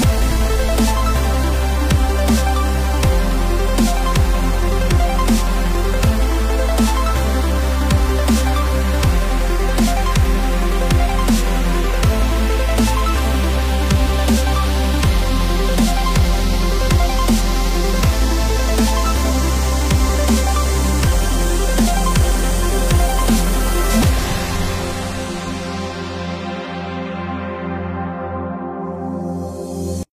Bye.